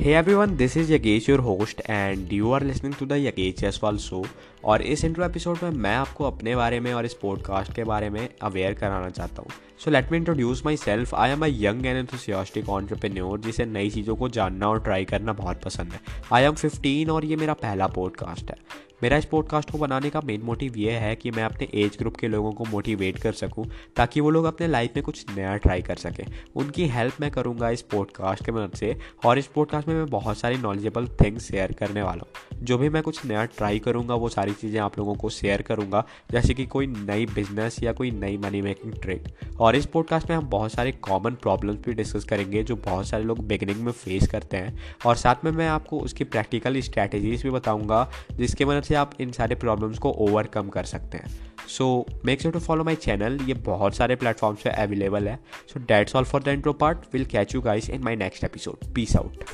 Hey everyone, this is Yagesh, your host, and you are listening to the Yagesh Jaiswal Show. और इस intro episode में मैं आपको अपने बारे में और इस पॉडकास्ट के बारे में अवेयर कराना चाहता हूँ। So let me introduce myself I am a young and enthusiastic entrepreneur जिसे नई चीज़ों को जानना और ट्राई करना बहुत पसंद है। आई एम फिफ्टीन और ये मेरा पहला पॉडकास्ट है। मेरा इस पॉडकास्ट को बनाने का मेन मोटिव ये है कि मैं अपने एज ग्रुप के लोगों को मोटिवेट कर सकूँ, ताकि वो लोग अपने लाइफ में कुछ नया ट्राई कर सकें। उनकी हेल्प मैं करूँगा इस पॉडकास्ट के मदद से, और इस पॉडकास्ट में मैं बहुत सारी नॉलेजेबल थिंग्स शेयर करने वाला हूँ। जो भी मैं कुछ नया ट्राई करूँगा, वो सारी चीज़ें आप लोगों को शेयर करूँगा, जैसे कि कोई नई बिज़नेस या कोई नई मनी मेकिंग ट्रिक और इस पॉडकास्ट में हम बहुत सारे कॉमन प्रॉब्लम्स भी डिस्कस करेंगे, जो बहुत सारे लोग बिगनिंग में फेस करते हैं। और साथ में मैं आपको उसकी प्रैक्टिकल स्ट्रैटेजीज भी बताऊँगा, जिसके मदद से आप इन सारे प्रॉब्लम्स को ओवरकम कर सकते हैं। So make sure to follow my channel ये बहुत सारे प्लेटफॉर्म्स पे अवेलेबल है। So that's all for the intro part will catch you guys in my next episode peace out